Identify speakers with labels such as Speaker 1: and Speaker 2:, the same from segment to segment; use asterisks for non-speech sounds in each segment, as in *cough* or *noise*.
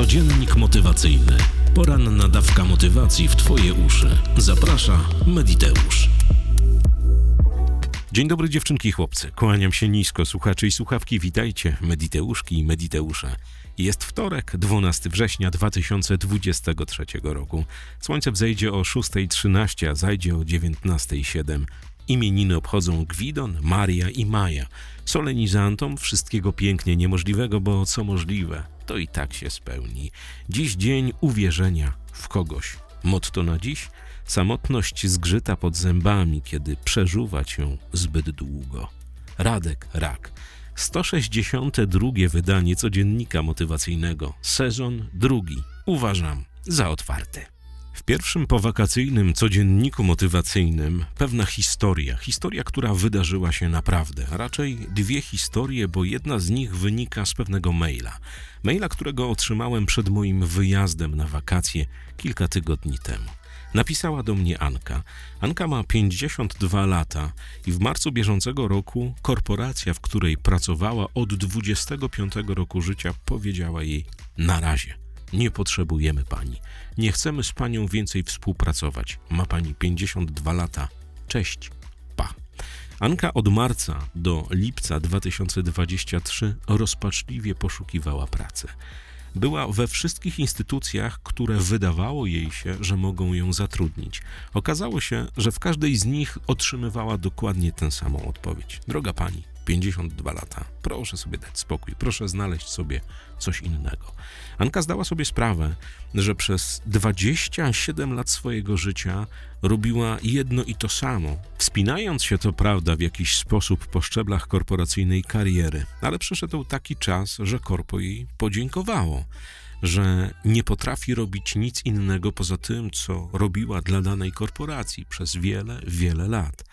Speaker 1: Codziennik motywacyjny. Poranna dawka motywacji w Twoje uszy. Zaprasza Mediteusz. Dzień dobry dziewczynki i chłopcy. Kłaniam się nisko, słuchacze i słuchawki. Witajcie, Mediteuszki i Mediteusze. Jest wtorek, 12 września 2023 roku. Słońce wzejdzie o 6.13, a zajdzie o 19.07. Imieniny obchodzą Gwidon, Maria i Maja. Solenizantom wszystkiego pięknie niemożliwego, bo co możliwe, to i tak się spełni. Dziś dzień uwierzenia w kogoś. Motto na dziś? Samotność zgrzyta pod zębami, kiedy przeżuwa cię zbyt długo. Radek Rak. 162 wydanie codziennika motywacyjnego. Sezon drugi. Uważam za otwarty. W pierwszym powakacyjnym codzienniku motywacyjnym pewna historia, historia, która wydarzyła się naprawdę. Raczej dwie historie, bo jedna z nich wynika z pewnego maila. Maila, którego otrzymałem przed moim wyjazdem na wakacje kilka tygodni temu. Napisała do mnie Anka. Anka ma 52 lata i w marcu bieżącego roku korporacja, w której pracowała od 25 roku życia, powiedziała jej na razie. Nie potrzebujemy pani. Nie chcemy z panią więcej współpracować. Ma pani 52 lata. Cześć. Pa. Anka od marca do lipca 2023 rozpaczliwie poszukiwała pracy. Była we wszystkich instytucjach, które wydawało jej się, że mogą ją zatrudnić. Okazało się, że w każdej z nich otrzymywała dokładnie tę samą odpowiedź. Droga pani, 52 lata. Proszę sobie dać spokój, proszę znaleźć sobie coś innego. Anka zdała sobie sprawę, że przez 27 lat swojego życia robiła jedno i to samo, wspinając się to prawda w jakiś sposób po szczeblach korporacyjnej kariery, ale przyszedł taki czas, że korpo jej podziękowało że nie potrafi robić nic innego poza tym, co robiła dla danej korporacji przez wiele, wiele lat.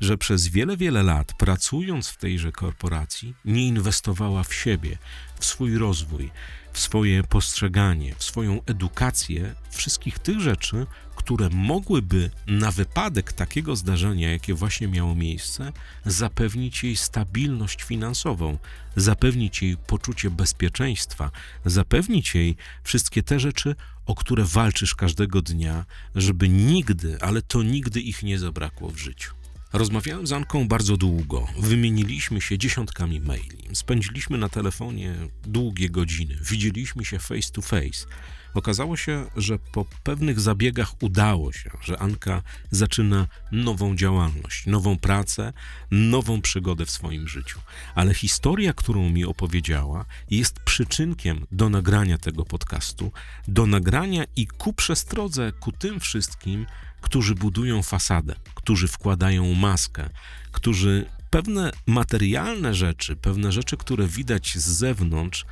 Speaker 1: Że przez wiele, wiele lat, pracując w tejże korporacji, nie inwestowała w siebie, w swój rozwój, w swoje postrzeganie, w swoją edukację, wszystkich tych rzeczy, które mogłyby na wypadek takiego zdarzenia, jakie właśnie miało miejsce, zapewnić jej stabilność finansową, zapewnić jej poczucie bezpieczeństwa, zapewnić jej wszystkie te rzeczy, o które walczysz każdego dnia, żeby nigdy, ale to nigdy ich nie zabrakło w życiu. Rozmawiałem z Anką bardzo długo, wymieniliśmy się dziesiątkami maili, spędziliśmy na telefonie długie godziny, widzieliśmy się face to face. Okazało się, że po pewnych zabiegach udało się, że Anka zaczyna nową działalność, nową pracę, nową przygodę w swoim życiu. Ale historia, którą mi opowiedziała, jest przyczynkiem do nagrania tego podcastu, do nagrania i ku przestrodze ku tym wszystkim, którzy budują fasadę, którzy wkładają maskę, którzy pewne materialne rzeczy, pewne rzeczy, które widać z zewnątrz,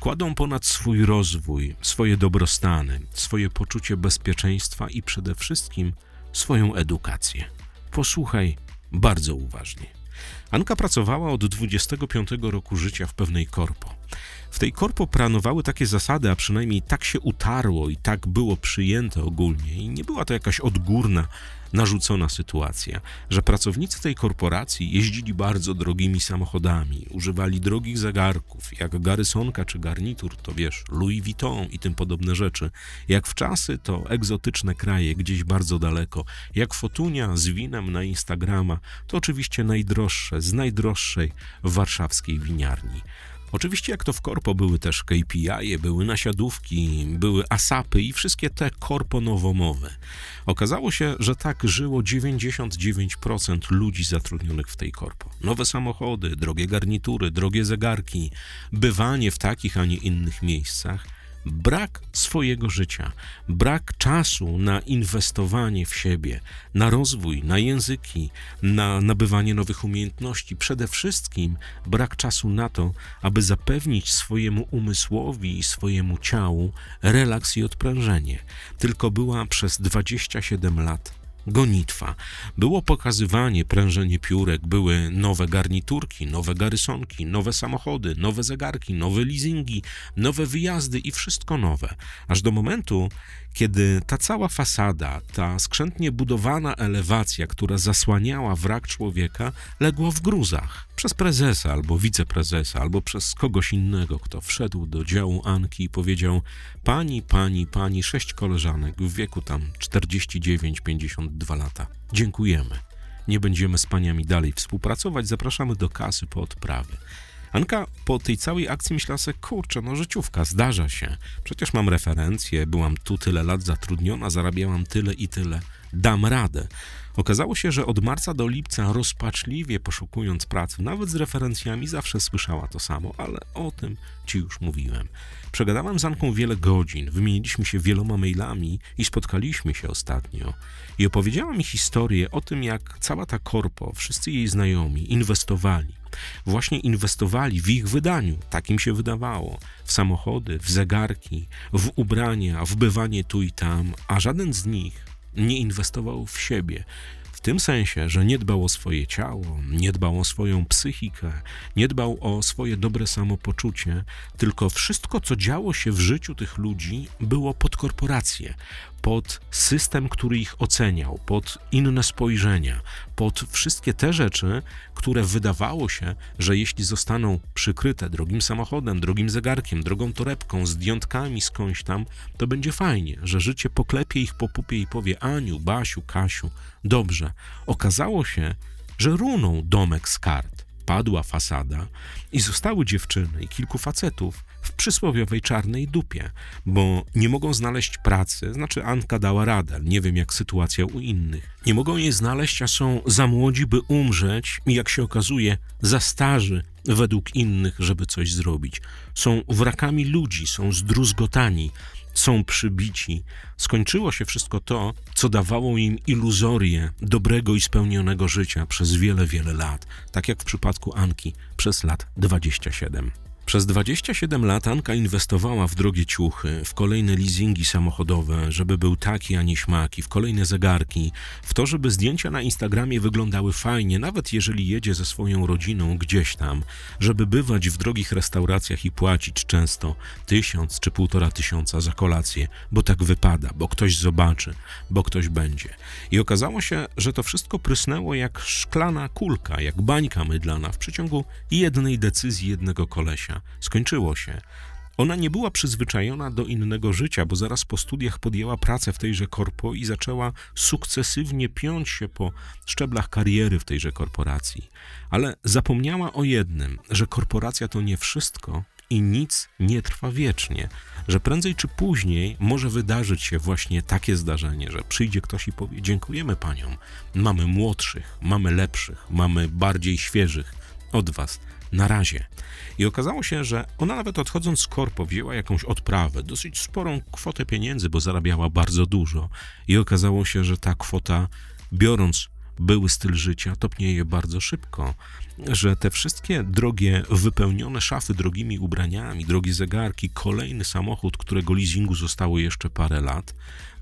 Speaker 1: kładą ponad swój rozwój, swoje dobrostany, swoje poczucie bezpieczeństwa i przede wszystkim swoją edukację. Posłuchaj bardzo uważnie. Anka pracowała od 25 roku życia w pewnej korpo. W tej korpo planowały takie zasady, a przynajmniej tak się utarło i tak było przyjęte ogólnie, i nie była to jakaś odgórna, narzucona sytuacja, że pracownicy tej korporacji jeździli bardzo drogimi samochodami, używali drogich zegarków, jak Garysonka czy garnitur, to wiesz, Louis Vuitton i tym podobne rzeczy. Jak w czasy, to egzotyczne kraje gdzieś bardzo daleko. Jak fotunia z winem na Instagrama, to oczywiście najdroższe, z najdroższej warszawskiej winiarni. Oczywiście, jak to w korpo, były też KPI, były nasiadówki, były ASAPy i wszystkie te korpo nowomowe. Okazało się, że tak żyło 99% ludzi zatrudnionych w tej korpo. Nowe samochody, drogie garnitury, drogie zegarki, bywanie w takich, a nie innych miejscach – brak swojego życia, brak czasu na inwestowanie w siebie, na rozwój, na języki, na nabywanie nowych umiejętności, przede wszystkim brak czasu na to, aby zapewnić swojemu umysłowi i swojemu ciału relaks i odprężenie. Tylko była przez 27 lat gonitwa. Było pokazywanie, prężenie piórek, były nowe garniturki, nowe garysonki, nowe samochody, nowe zegarki, nowe leasingi, nowe wyjazdy i wszystko nowe. Aż do momentu, kiedy ta cała fasada, ta skrzętnie budowana elewacja, która zasłaniała wrak człowieka, legła w gruzach przez prezesa albo wiceprezesa, albo przez kogoś innego, kto wszedł do działu Anki i powiedział: Pani, pani, pani, sześć koleżanek w wieku tam 49-52 lata. Dziękujemy. Nie będziemy z paniami dalej współpracować, zapraszamy do kasy po odprawy. Anka po tej całej akcji myślała sobie, kurczę, no życiówka, zdarza się. Przecież mam referencje, byłam tu tyle lat zatrudniona, zarabiałam tyle i tyle. Dam radę. Okazało się, że od marca do lipca rozpaczliwie poszukując pracy, nawet z referencjami, zawsze słyszała to samo, ale o tym ci już mówiłem. Przegadałem z Anką wiele godzin, wymieniliśmy się wieloma mailami i spotkaliśmy się ostatnio. I opowiedziała mi historię o tym, jak cała ta korpo, wszyscy jej znajomi inwestowali. Właśnie inwestowali w ich wydaniu, tak im się wydawało, w samochody, w zegarki, w ubrania, w bywanie tu i tam, a żaden z nich nie inwestował w siebie. W tym sensie, że nie dbał o swoje ciało, nie dbał o swoją psychikę, nie dbał o swoje dobre samopoczucie, tylko wszystko, co działo się w życiu tych ludzi, było pod korporację, pod system, który ich oceniał, pod inne spojrzenia, pod wszystkie te rzeczy, które wydawało się, że jeśli zostaną przykryte drogim samochodem, drogim zegarkiem, drogą torebką, zdjątkami skądś tam, to będzie fajnie, że życie poklepie ich po pupie i powie Aniu, Basiu, Kasiu, dobrze. Okazało się, że runął domek z kart padła fasada i zostały dziewczyny i kilku facetów w przysłowiowej czarnej dupie, bo nie mogą znaleźć pracy, znaczy Anka dała radę, nie wiem jak sytuacja u innych. Nie mogą jej znaleźć, a są za młodzi, by umrzeć i jak się okazuje, za starzy według innych, żeby coś zrobić. Są wrakami ludzi, są zdruzgotani, są przybici. Skończyło się wszystko to, co dawało im iluzorię dobrego i spełnionego życia przez wiele, wiele lat, tak jak w przypadku Anki przez lat 27. Przez 27 lat Anka inwestowała w drogie ciuchy, w kolejne leasingi samochodowe, żeby był taki, a nie śmaki, w kolejne zegarki, w to, żeby zdjęcia na Instagramie wyglądały fajnie, nawet jeżeli jedzie ze swoją rodziną gdzieś tam, żeby bywać w drogich restauracjach i płacić często tysiąc czy półtora tysiąca za kolację, bo tak wypada, bo ktoś zobaczy, bo ktoś będzie. I okazało się, że to wszystko prysnęło jak szklana kulka, jak bańka mydlana w przeciągu jednej decyzji jednego kolesia. Skończyło się. Ona nie była przyzwyczajona do innego życia, bo zaraz po studiach podjęła pracę w tejże korpo i zaczęła sukcesywnie piąć się po szczeblach kariery w tejże korporacji. Ale zapomniała o jednym, że korporacja to nie wszystko i nic nie trwa wiecznie, że prędzej czy później może wydarzyć się właśnie takie zdarzenie, że przyjdzie ktoś i powie: Dziękujemy paniom, mamy młodszych, mamy lepszych, mamy bardziej świeżych od was na razie. I okazało się, że ona nawet odchodząc z korpo wzięła jakąś odprawę, dosyć sporą kwotę pieniędzy, bo zarabiała bardzo dużo. I okazało się, że ta kwota, biorąc były styl życia, topnieje bardzo szybko, że te wszystkie drogie, wypełnione szafy drogimi ubraniami, drogie zegarki, kolejny samochód, którego leasingu zostało jeszcze parę lat,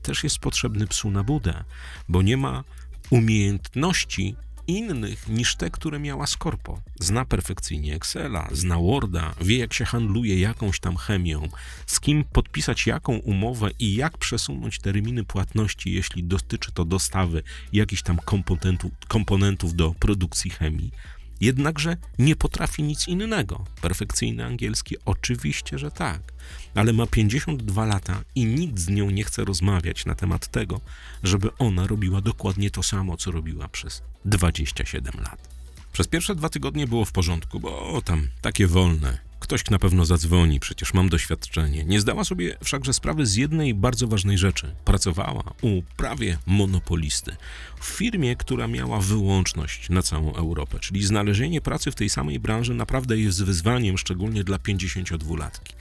Speaker 1: też jest potrzebny psu na budę, bo nie ma umiejętności innych niż te, które miała Scorpo. Zna perfekcyjnie Excela, zna Worda, wie jak się handluje jakąś tam chemią, z kim podpisać jaką umowę i jak przesunąć terminy płatności, jeśli dotyczy to dostawy jakichś tam komponentów, komponentów do produkcji chemii. Jednakże nie potrafi nic innego. Perfekcyjny angielski? Oczywiście, że tak. Ale ma 52 lata i nikt z nią nie chce rozmawiać na temat tego, żeby ona robiła dokładnie to samo, co robiła przez 27 lat. Przez pierwsze dwa tygodnie było w porządku, bo tam takie wolne, Ktoś na pewno zadzwoni, przecież mam doświadczenie. Nie zdała sobie wszakże sprawy z jednej bardzo ważnej rzeczy. Pracowała u prawie monopolisty. W firmie, która miała wyłączność na całą Europę, czyli znalezienie pracy w tej samej branży naprawdę jest wyzwaniem, szczególnie dla 52-latki.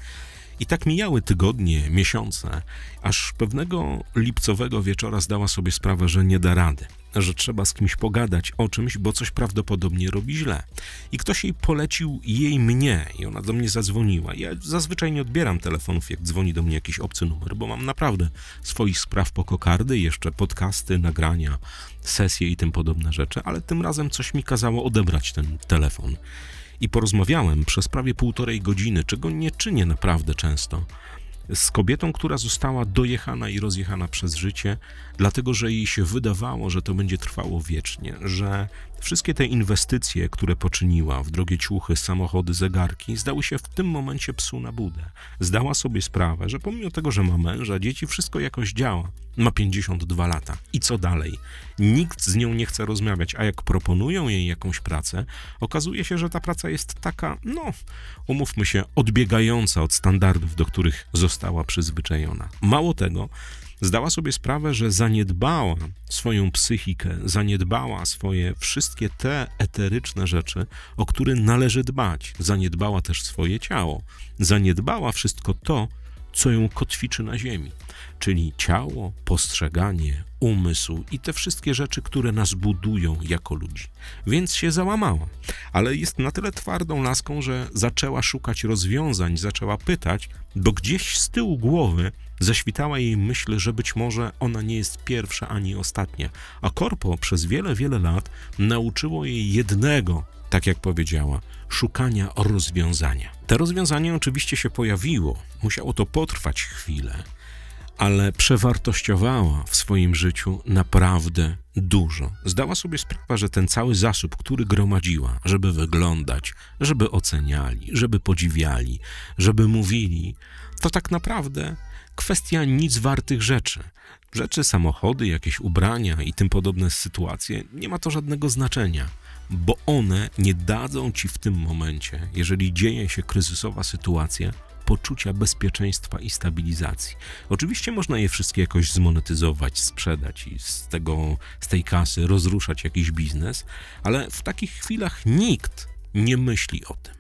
Speaker 1: I tak mijały tygodnie, miesiące, aż pewnego lipcowego wieczora zdała sobie sprawę, że nie da rady że trzeba z kimś pogadać o czymś, bo coś prawdopodobnie robi źle. I ktoś jej polecił jej mnie i ona do mnie zadzwoniła. Ja zazwyczaj nie odbieram telefonów, jak dzwoni do mnie jakiś obcy numer, bo mam naprawdę swoich spraw po kokardy, jeszcze podcasty, nagrania, sesje i tym podobne rzeczy, ale tym razem coś mi kazało odebrać ten telefon. I porozmawiałem przez prawie półtorej godziny, czego nie czynię naprawdę często z kobietą, która została dojechana i rozjechana przez życie, dlatego że jej się wydawało, że to będzie trwało wiecznie, że wszystkie te inwestycje, które poczyniła w drogie ciuchy, samochody, zegarki, zdały się w tym momencie psu na budę. Zdała sobie sprawę, że pomimo tego, że ma męża, dzieci, wszystko jakoś działa. Ma 52 lata. I co dalej? Nikt z nią nie chce rozmawiać, a jak proponują jej jakąś pracę, okazuje się, że ta praca jest taka, no, umówmy się, odbiegająca od standardów, do których została przyzwyczajona. Mało tego, zdała sobie sprawę, że zaniedbała swoją psychikę, zaniedbała swoje wszystkie te eteryczne rzeczy, o które należy dbać. Zaniedbała też swoje ciało. Zaniedbała wszystko to, co ją kotwiczy na ziemi, czyli ciało, postrzeganie, umysł i te wszystkie rzeczy, które nas budują jako ludzi. Więc się załamała, ale jest na tyle twardą laską, że zaczęła szukać rozwiązań, zaczęła pytać, bo gdzieś z tyłu głowy zaświtała jej myśl, że być może ona nie jest pierwsza ani ostatnia, a korpo przez wiele, wiele lat nauczyło jej jednego, tak jak powiedziała, szukania rozwiązania. To rozwiązanie oczywiście się pojawiło, musiało to potrwać chwilę, ale przewartościowała w swoim życiu naprawdę dużo. Zdała sobie sprawę, że ten cały zasób, który gromadziła, żeby wyglądać, żeby oceniali, żeby podziwiali, żeby mówili, to tak naprawdę kwestia nic wartych rzeczy. Rzeczy, samochody, jakieś ubrania i tym podobne sytuacje, nie ma to żadnego znaczenia bo one nie dadzą ci w tym momencie, jeżeli dzieje się kryzysowa sytuacja, poczucia bezpieczeństwa i stabilizacji. Oczywiście można je wszystkie jakoś zmonetyzować, sprzedać i z, tego, z tej kasy rozruszać jakiś biznes, ale w takich chwilach nikt nie myśli o tym.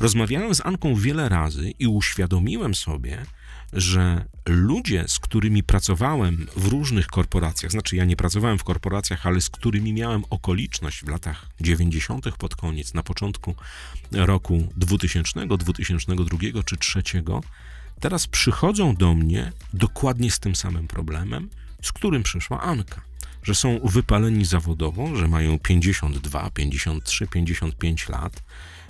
Speaker 1: Rozmawiałem z Anką wiele razy i uświadomiłem sobie, że ludzie, z którymi pracowałem w różnych korporacjach, znaczy ja nie pracowałem w korporacjach, ale z którymi miałem okoliczność w latach 90. pod koniec, na początku roku 2000, 2002 czy 2003, teraz przychodzą do mnie dokładnie z tym samym problemem, z którym przyszła Anka. Że są wypaleni zawodowo, że mają 52, 53, 55 lat,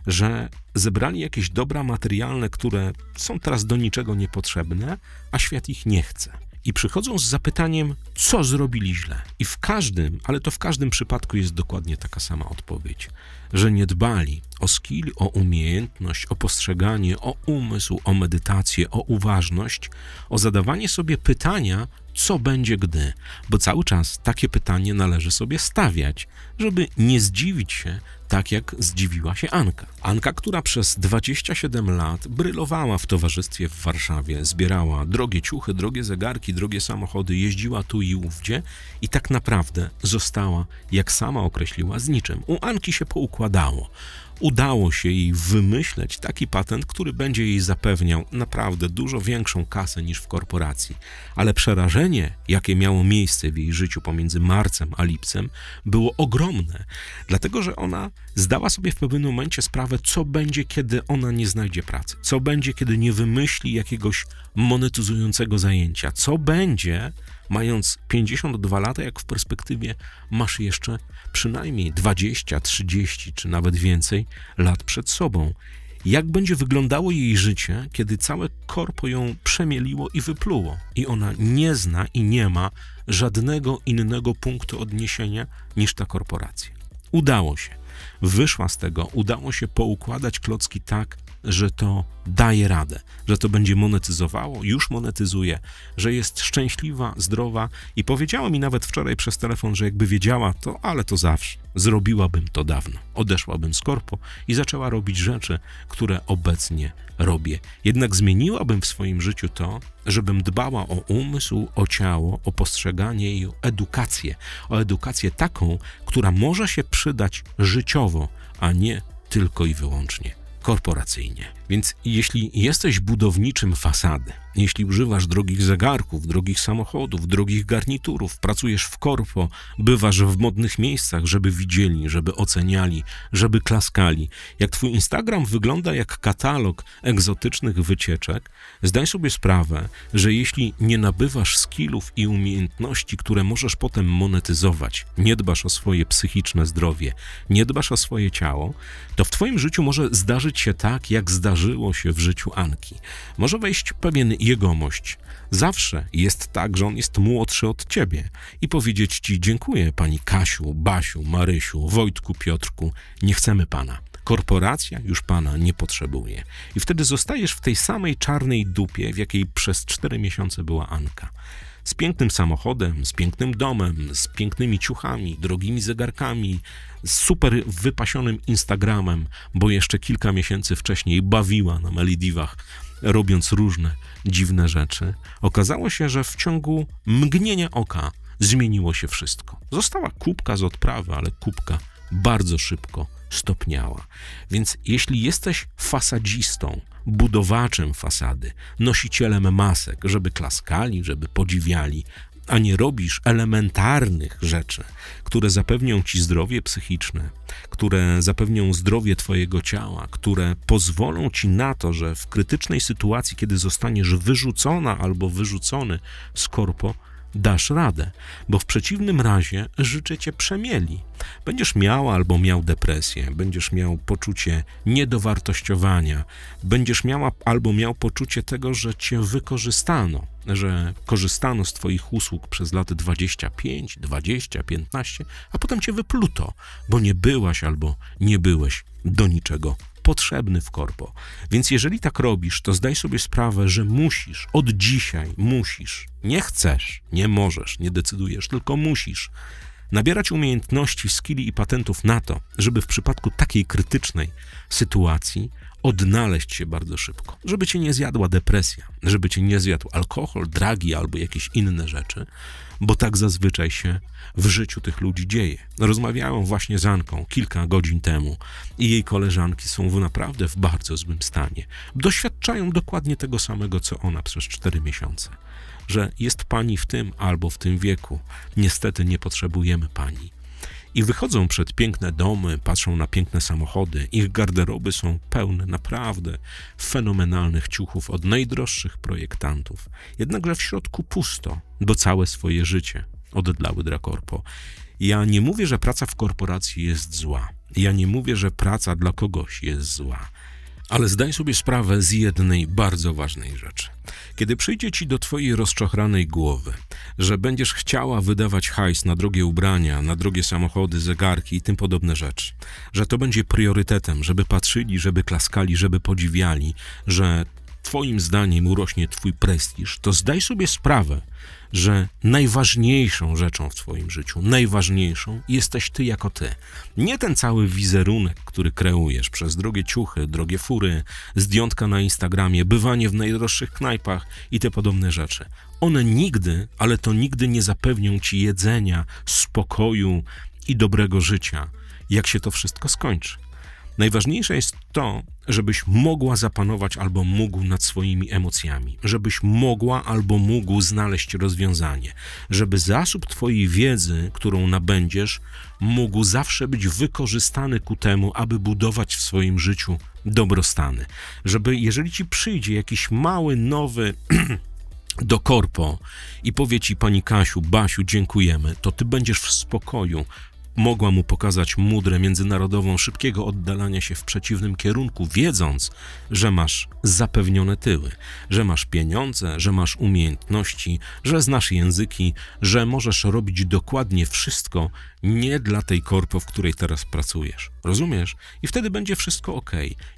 Speaker 1: że zebrali jakieś dobra materialne, które są teraz do niczego niepotrzebne, a świat ich nie chce. I przychodzą z zapytaniem, co zrobili źle. I w każdym, ale to w każdym przypadku jest dokładnie taka sama odpowiedź, że nie dbali o skill, o umiejętność, o postrzeganie, o umysł, o medytację, o uważność, o zadawanie sobie pytania, co będzie gdy, bo cały czas takie pytanie należy sobie stawiać, żeby nie zdziwić się, tak jak zdziwiła się Anka. Anka, która przez 27 lat brylowała w towarzystwie w Warszawie, zbierała drogie ciuchy, drogie zegarki, drogie samochody, jeździła tu i ówdzie i tak naprawdę została, jak sama określiła, z niczym. U Anki się poukładało udało się jej wymyśleć taki patent, który będzie jej zapewniał naprawdę dużo większą kasę niż w korporacji. Ale przerażenie, jakie miało miejsce w jej życiu pomiędzy marcem a lipcem, było ogromne, dlatego że ona zdała sobie w pewnym momencie sprawę, co będzie, kiedy ona nie znajdzie pracy, co będzie, kiedy nie wymyśli jakiegoś monetyzującego zajęcia, co będzie, mając 52 lata, jak w perspektywie masz jeszcze przynajmniej 20, 30 czy nawet więcej lat przed sobą. Jak będzie wyglądało jej życie, kiedy całe korpo ją przemieliło i wypluło, i ona nie zna i nie ma żadnego innego punktu odniesienia niż ta korporacja. Udało się. Wyszła z tego, udało się poukładać klocki tak, że to daje radę, że to będzie monetyzowało, już monetyzuje, że jest szczęśliwa, zdrowa i powiedziała mi nawet wczoraj przez telefon, że jakby wiedziała to, ale to zawsze, zrobiłabym to dawno. Odeszłabym z korpo i zaczęła robić rzeczy, które obecnie robię. Jednak zmieniłabym w swoim życiu to, żebym dbała o umysł, o ciało, o postrzeganie i o edukację. O edukację taką, która może się przydać życiowo, a nie tylko i wyłącznie korporacyjnie. Więc jeśli jesteś budowniczym fasady, jeśli używasz drogich zegarków, drogich samochodów, drogich garniturów, pracujesz w korpo, bywasz w modnych miejscach, żeby widzieli, żeby oceniali, żeby klaskali, jak twój Instagram wygląda jak katalog egzotycznych wycieczek, zdaj sobie sprawę, że jeśli nie nabywasz skillów i umiejętności, które możesz potem monetyzować, nie dbasz o swoje psychiczne zdrowie, nie dbasz o swoje ciało, to w twoim życiu może zdarzyć się tak, jak zdarzyło się w życiu Anki. Może wejść pewien jegomość. Zawsze jest tak, że on jest młodszy od ciebie i powiedzieć ci dziękuję pani Kasiu, Basiu, Marysiu, Wojtku, Piotrku, nie chcemy pana. Korporacja już pana nie potrzebuje. I wtedy zostajesz w tej samej czarnej dupie, w jakiej przez cztery miesiące była Anka z pięknym samochodem, z pięknym domem, z pięknymi ciuchami, drogimi zegarkami, z super wypasionym Instagramem, bo jeszcze kilka miesięcy wcześniej bawiła na Malediwach, robiąc różne dziwne rzeczy. Okazało się, że w ciągu mgnienia oka zmieniło się wszystko. Została kubka z odprawy, ale kubka bardzo szybko stopniała. Więc jeśli jesteś fasadzistą, budowaczem fasady, nosicielem masek, żeby klaskali, żeby podziwiali, a nie robisz elementarnych rzeczy, które zapewnią ci zdrowie psychiczne, które zapewnią zdrowie twojego ciała, które pozwolą ci na to, że w krytycznej sytuacji, kiedy zostaniesz wyrzucona albo wyrzucony z korpo, dasz radę, bo w przeciwnym razie życie cię przemieli. Będziesz miała albo miał depresję, będziesz miał poczucie niedowartościowania, będziesz miała albo miał poczucie tego, że cię wykorzystano, że korzystano z twoich usług przez lat 25, 20, 15, a potem cię wypluto, bo nie byłaś albo nie byłeś do niczego potrzebny w korpo. Więc jeżeli tak robisz, to zdaj sobie sprawę, że musisz, od dzisiaj musisz, nie chcesz, nie możesz, nie decydujesz, tylko musisz nabierać umiejętności, skilli i patentów na to, żeby w przypadku takiej krytycznej sytuacji odnaleźć się bardzo szybko, żeby cię nie zjadła depresja, żeby cię nie zjadł alkohol, dragi albo jakieś inne rzeczy, bo tak zazwyczaj się w życiu tych ludzi dzieje. Rozmawiałem właśnie z Anką kilka godzin temu i jej koleżanki są w naprawdę w bardzo złym stanie. Doświadczają dokładnie tego samego, co ona przez cztery miesiące. Że jest pani w tym albo w tym wieku. Niestety nie potrzebujemy pani i wychodzą przed piękne domy, patrzą na piękne samochody. Ich garderoby są pełne naprawdę fenomenalnych ciuchów od najdroższych projektantów. Jednakże w środku pusto, bo całe swoje życie oddlały Drakorpo. Ja nie mówię, że praca w korporacji jest zła. Ja nie mówię, że praca dla kogoś jest zła. Ale zdaj sobie sprawę z jednej bardzo ważnej rzeczy. Kiedy przyjdzie ci do twojej rozczochranej głowy, że będziesz chciała wydawać hajs na drogie ubrania, na drogie samochody, zegarki i tym podobne rzeczy, że to będzie priorytetem, żeby patrzyli, żeby klaskali, żeby podziwiali, że twoim zdaniem urośnie twój prestiż, to zdaj sobie sprawę, że najważniejszą rzeczą w Twoim życiu, najważniejszą jesteś Ty jako Ty. Nie ten cały wizerunek, który kreujesz przez drogie ciuchy, drogie fury, zdjątka na Instagramie, bywanie w najdroższych knajpach i te podobne rzeczy. One nigdy, ale to nigdy nie zapewnią Ci jedzenia, spokoju i dobrego życia, jak się to wszystko skończy. Najważniejsze jest to, żebyś mogła zapanować albo mógł nad swoimi emocjami, żebyś mogła albo mógł znaleźć rozwiązanie, żeby zasób Twojej wiedzy, którą nabędziesz, mógł zawsze być wykorzystany ku temu, aby budować w swoim życiu dobrostany. Żeby, jeżeli Ci przyjdzie jakiś mały, nowy *clears throat* do korpo i powie ci pani Kasiu, Basiu, dziękujemy, to ty będziesz w spokoju, mogła mu pokazać mudrę międzynarodową szybkiego oddalania się w przeciwnym kierunku, wiedząc, że masz zapewnione tyły, że masz pieniądze, że masz umiejętności, że znasz języki, że możesz robić dokładnie wszystko nie dla tej korpo, w której teraz pracujesz. Rozumiesz? I wtedy będzie wszystko ok.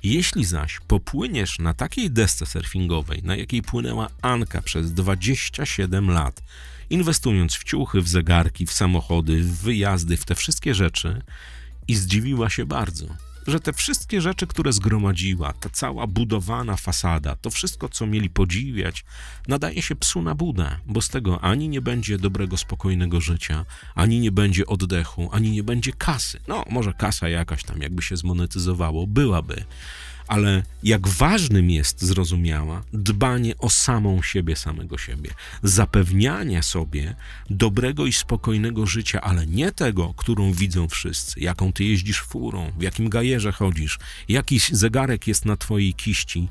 Speaker 1: Jeśli zaś popłyniesz na takiej desce surfingowej, na jakiej płynęła Anka przez 27 lat, inwestując w ciuchy, w zegarki, w samochody, w wyjazdy, w te wszystkie rzeczy i zdziwiła się bardzo, że te wszystkie rzeczy, które zgromadziła, ta cała budowana fasada, to wszystko, co mieli podziwiać, nadaje się psu na budę, bo z tego ani nie będzie dobrego, spokojnego życia, ani nie będzie oddechu, ani nie będzie kasy. No, może kasa jakaś tam, jakby się zmonetyzowało, byłaby ale jak ważnym jest, zrozumiała, dbanie o samą siebie, samego siebie, zapewnianie sobie dobrego i spokojnego życia, ale nie tego, którą widzą wszyscy, jaką ty jeździsz furą, w jakim gajerze chodzisz, jakiś zegarek jest na twojej kiści,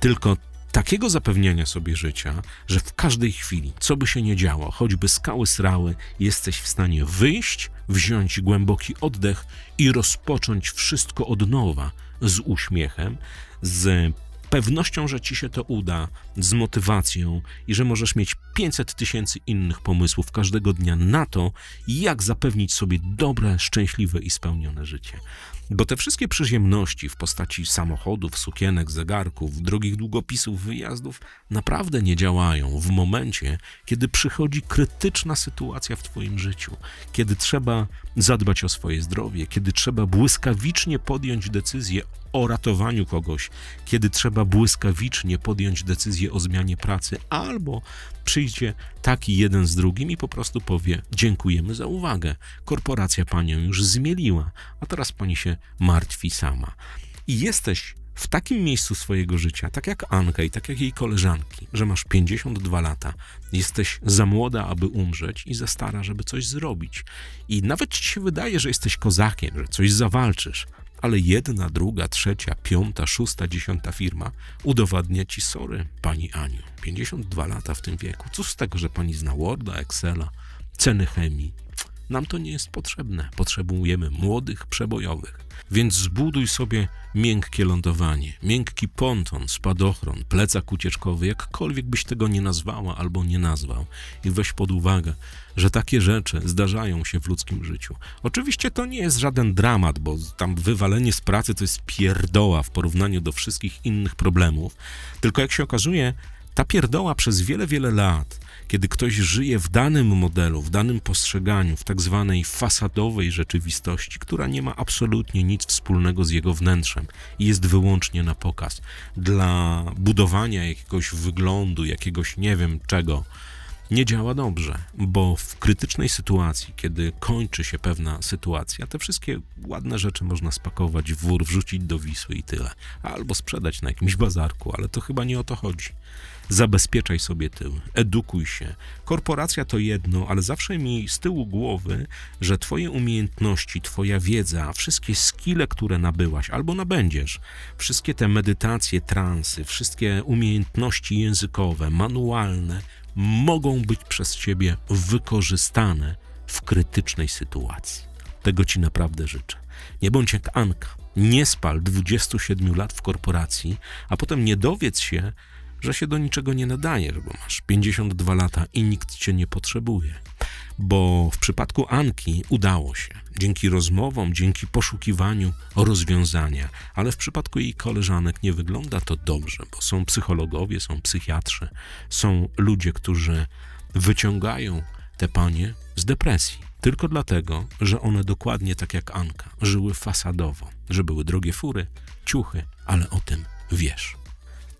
Speaker 1: tylko takiego zapewniania sobie życia, że w każdej chwili, co by się nie działo, choćby skały srały, jesteś w stanie wyjść, wziąć głęboki oddech i rozpocząć wszystko od nowa z uśmiechem, z pewnością, że ci się to uda, z motywacją i że możesz mieć 500 tysięcy innych pomysłów każdego dnia na to, jak zapewnić sobie dobre, szczęśliwe i spełnione życie. Bo te wszystkie przyziemności w postaci samochodów, sukienek, zegarków, drogich długopisów, wyjazdów naprawdę nie działają w momencie, kiedy przychodzi krytyczna sytuacja w Twoim życiu, kiedy trzeba zadbać o swoje zdrowie, kiedy trzeba błyskawicznie podjąć decyzję o ratowaniu kogoś, kiedy trzeba błyskawicznie podjąć decyzję o zmianie pracy, albo przyjdzie taki jeden z drugim i po prostu powie: Dziękujemy za uwagę. Korporacja panią już zmieliła, a teraz pani się martwi sama. I jesteś w takim miejscu swojego życia, tak jak Anka i tak jak jej koleżanki, że masz 52 lata, jesteś za młoda, aby umrzeć i za stara, żeby coś zrobić. I nawet ci się wydaje, że jesteś kozakiem, że coś zawalczysz, ale jedna, druga, trzecia, piąta, szósta, dziesiąta firma udowadnia ci, sorry, pani Aniu, 52 lata w tym wieku. Cóż z tego, że pani zna Worda, Excela, ceny chemii? Nam to nie jest potrzebne. Potrzebujemy młodych, przebojowych. Więc zbuduj sobie miękkie lądowanie, miękki ponton, spadochron, plecak ucieczkowy, jakkolwiek byś tego nie nazwała albo nie nazwał. I weź pod uwagę, że takie rzeczy zdarzają się w ludzkim życiu. Oczywiście to nie jest żaden dramat, bo tam wywalenie z pracy to jest pierdoła w porównaniu do wszystkich innych problemów. Tylko jak się okazuje, ta pierdoła przez wiele, wiele lat kiedy ktoś żyje w danym modelu, w danym postrzeganiu, w tak zwanej fasadowej rzeczywistości, która nie ma absolutnie nic wspólnego z jego wnętrzem i jest wyłącznie na pokaz, dla budowania jakiegoś wyglądu, jakiegoś nie wiem czego, nie działa dobrze, bo w krytycznej sytuacji, kiedy kończy się pewna sytuacja, te wszystkie ładne rzeczy można spakować w wór, wrzucić do Wisły i tyle. Albo sprzedać na jakimś bazarku, ale to chyba nie o to chodzi. Zabezpieczaj sobie tył, edukuj się. Korporacja to jedno, ale zawsze mi z tyłu głowy, że Twoje umiejętności, Twoja wiedza, wszystkie skille, które nabyłaś albo nabędziesz, wszystkie te medytacje, transy, wszystkie umiejętności językowe, manualne, mogą być przez Ciebie wykorzystane w krytycznej sytuacji. Tego Ci naprawdę życzę. Nie bądź jak Anka. Nie spal 27 lat w korporacji, a potem nie dowiedz się, że się do niczego nie nadajesz, bo masz 52 lata i nikt cię nie potrzebuje. Bo w przypadku Anki udało się, dzięki rozmowom, dzięki poszukiwaniu rozwiązania, ale w przypadku jej koleżanek nie wygląda to dobrze, bo są psychologowie, są psychiatrzy, są ludzie, którzy wyciągają te panie z depresji. Tylko dlatego, że one dokładnie tak jak Anka żyły fasadowo, że były drogie fury, ciuchy, ale o tym wiesz.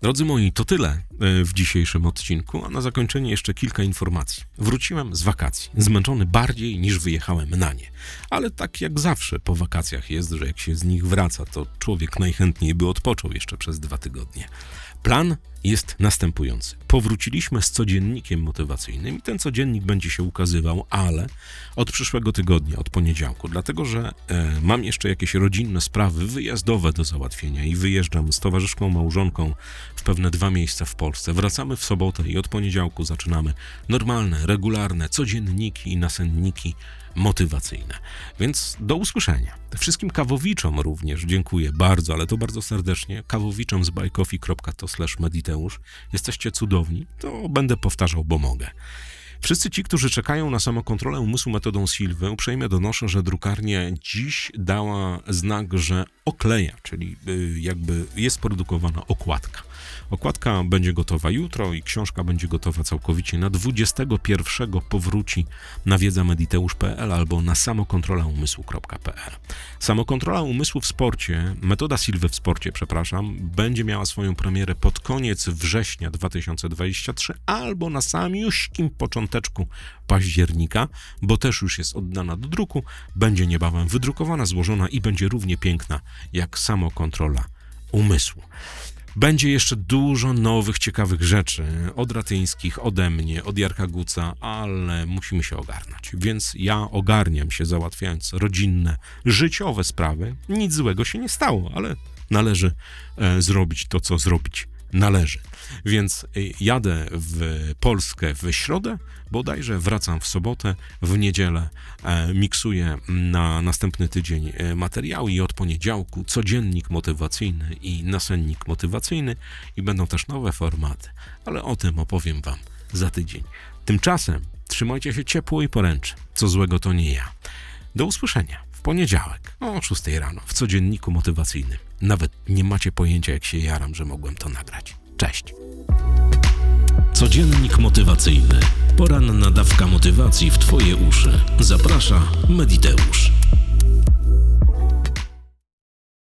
Speaker 1: Drodzy moi, to tyle e, w dzisiejszym odcinku, a na zakończenie jeszcze kilka informacji. Wróciłem z wakacji, zmęczony bardziej niż wyjechałem na nie. Ale tak jak zawsze po wakacjach jest, że jak się z nich wraca, to człowiek najchętniej by odpoczął jeszcze przez dwa tygodnie. Plan jest następujący. Powróciliśmy z codziennikiem motywacyjnym i ten codziennik będzie się ukazywał, ale od przyszłego tygodnia, od poniedziałku, dlatego że e, mam jeszcze jakieś rodzinne sprawy wyjazdowe do załatwienia i wyjeżdżam z towarzyszką małżonką w pewne dwa miejsca w Polsce. Wracamy w sobotę i od poniedziałku zaczynamy normalne, regularne codzienniki i nasenniki motywacyjne. Więc do usłyszenia. Wszystkim kawowiczom również dziękuję bardzo, ale to bardzo serdecznie. Kawowiczom z bajkofi.to mediteusz. Jesteście cudowni. To będę powtarzał, bo mogę. Wszyscy ci, którzy czekają na samokontrolę umysłu metodą Silwy, uprzejmie donoszę, że drukarnia dziś dała znak, że okleja, czyli y, jakby jest produkowana okładka. Okładka będzie gotowa jutro i książka będzie gotowa całkowicie na 21 powróci na wiedzamediteusz.pl albo na samokontrolaumysłu.pl. Samokontrola umysłu w sporcie, metoda Silwy w sporcie, przepraszam, będzie miała swoją premierę pod koniec września 2023 albo na samiuśkim począteczku października, bo też już jest oddana do druku, będzie niebawem wydrukowana, złożona i będzie równie piękna jak samokontrola umysłu. Będzie jeszcze dużo nowych, ciekawych rzeczy od Ratyńskich, ode mnie, od Jarka Guca, ale musimy się ogarnąć. Więc ja ogarniam się, załatwiając rodzinne, życiowe sprawy. Nic złego się nie stało, ale należy e, zrobić to, co zrobić należy. Więc e, jadę w Polskę w środę, bodajże wracam w sobotę, w niedzielę e, miksuję na następny tydzień e, materiały i od poniedziałku codziennik motywacyjny i nasennik motywacyjny i będą też nowe formaty, ale o tym opowiem Wam za tydzień. Tymczasem trzymajcie się ciepło i poręczy. Co złego to nie ja. Do usłyszenia w poniedziałek o 6 rano w codzienniku motywacyjnym. Nawet nie macie pojęcia, jak się jaram, że mogłem to nagrać. Cześć.
Speaker 2: Codziennik motywacyjny. Poranna dawka motywacji w Twoje uszy. Zaprasza Mediteusz.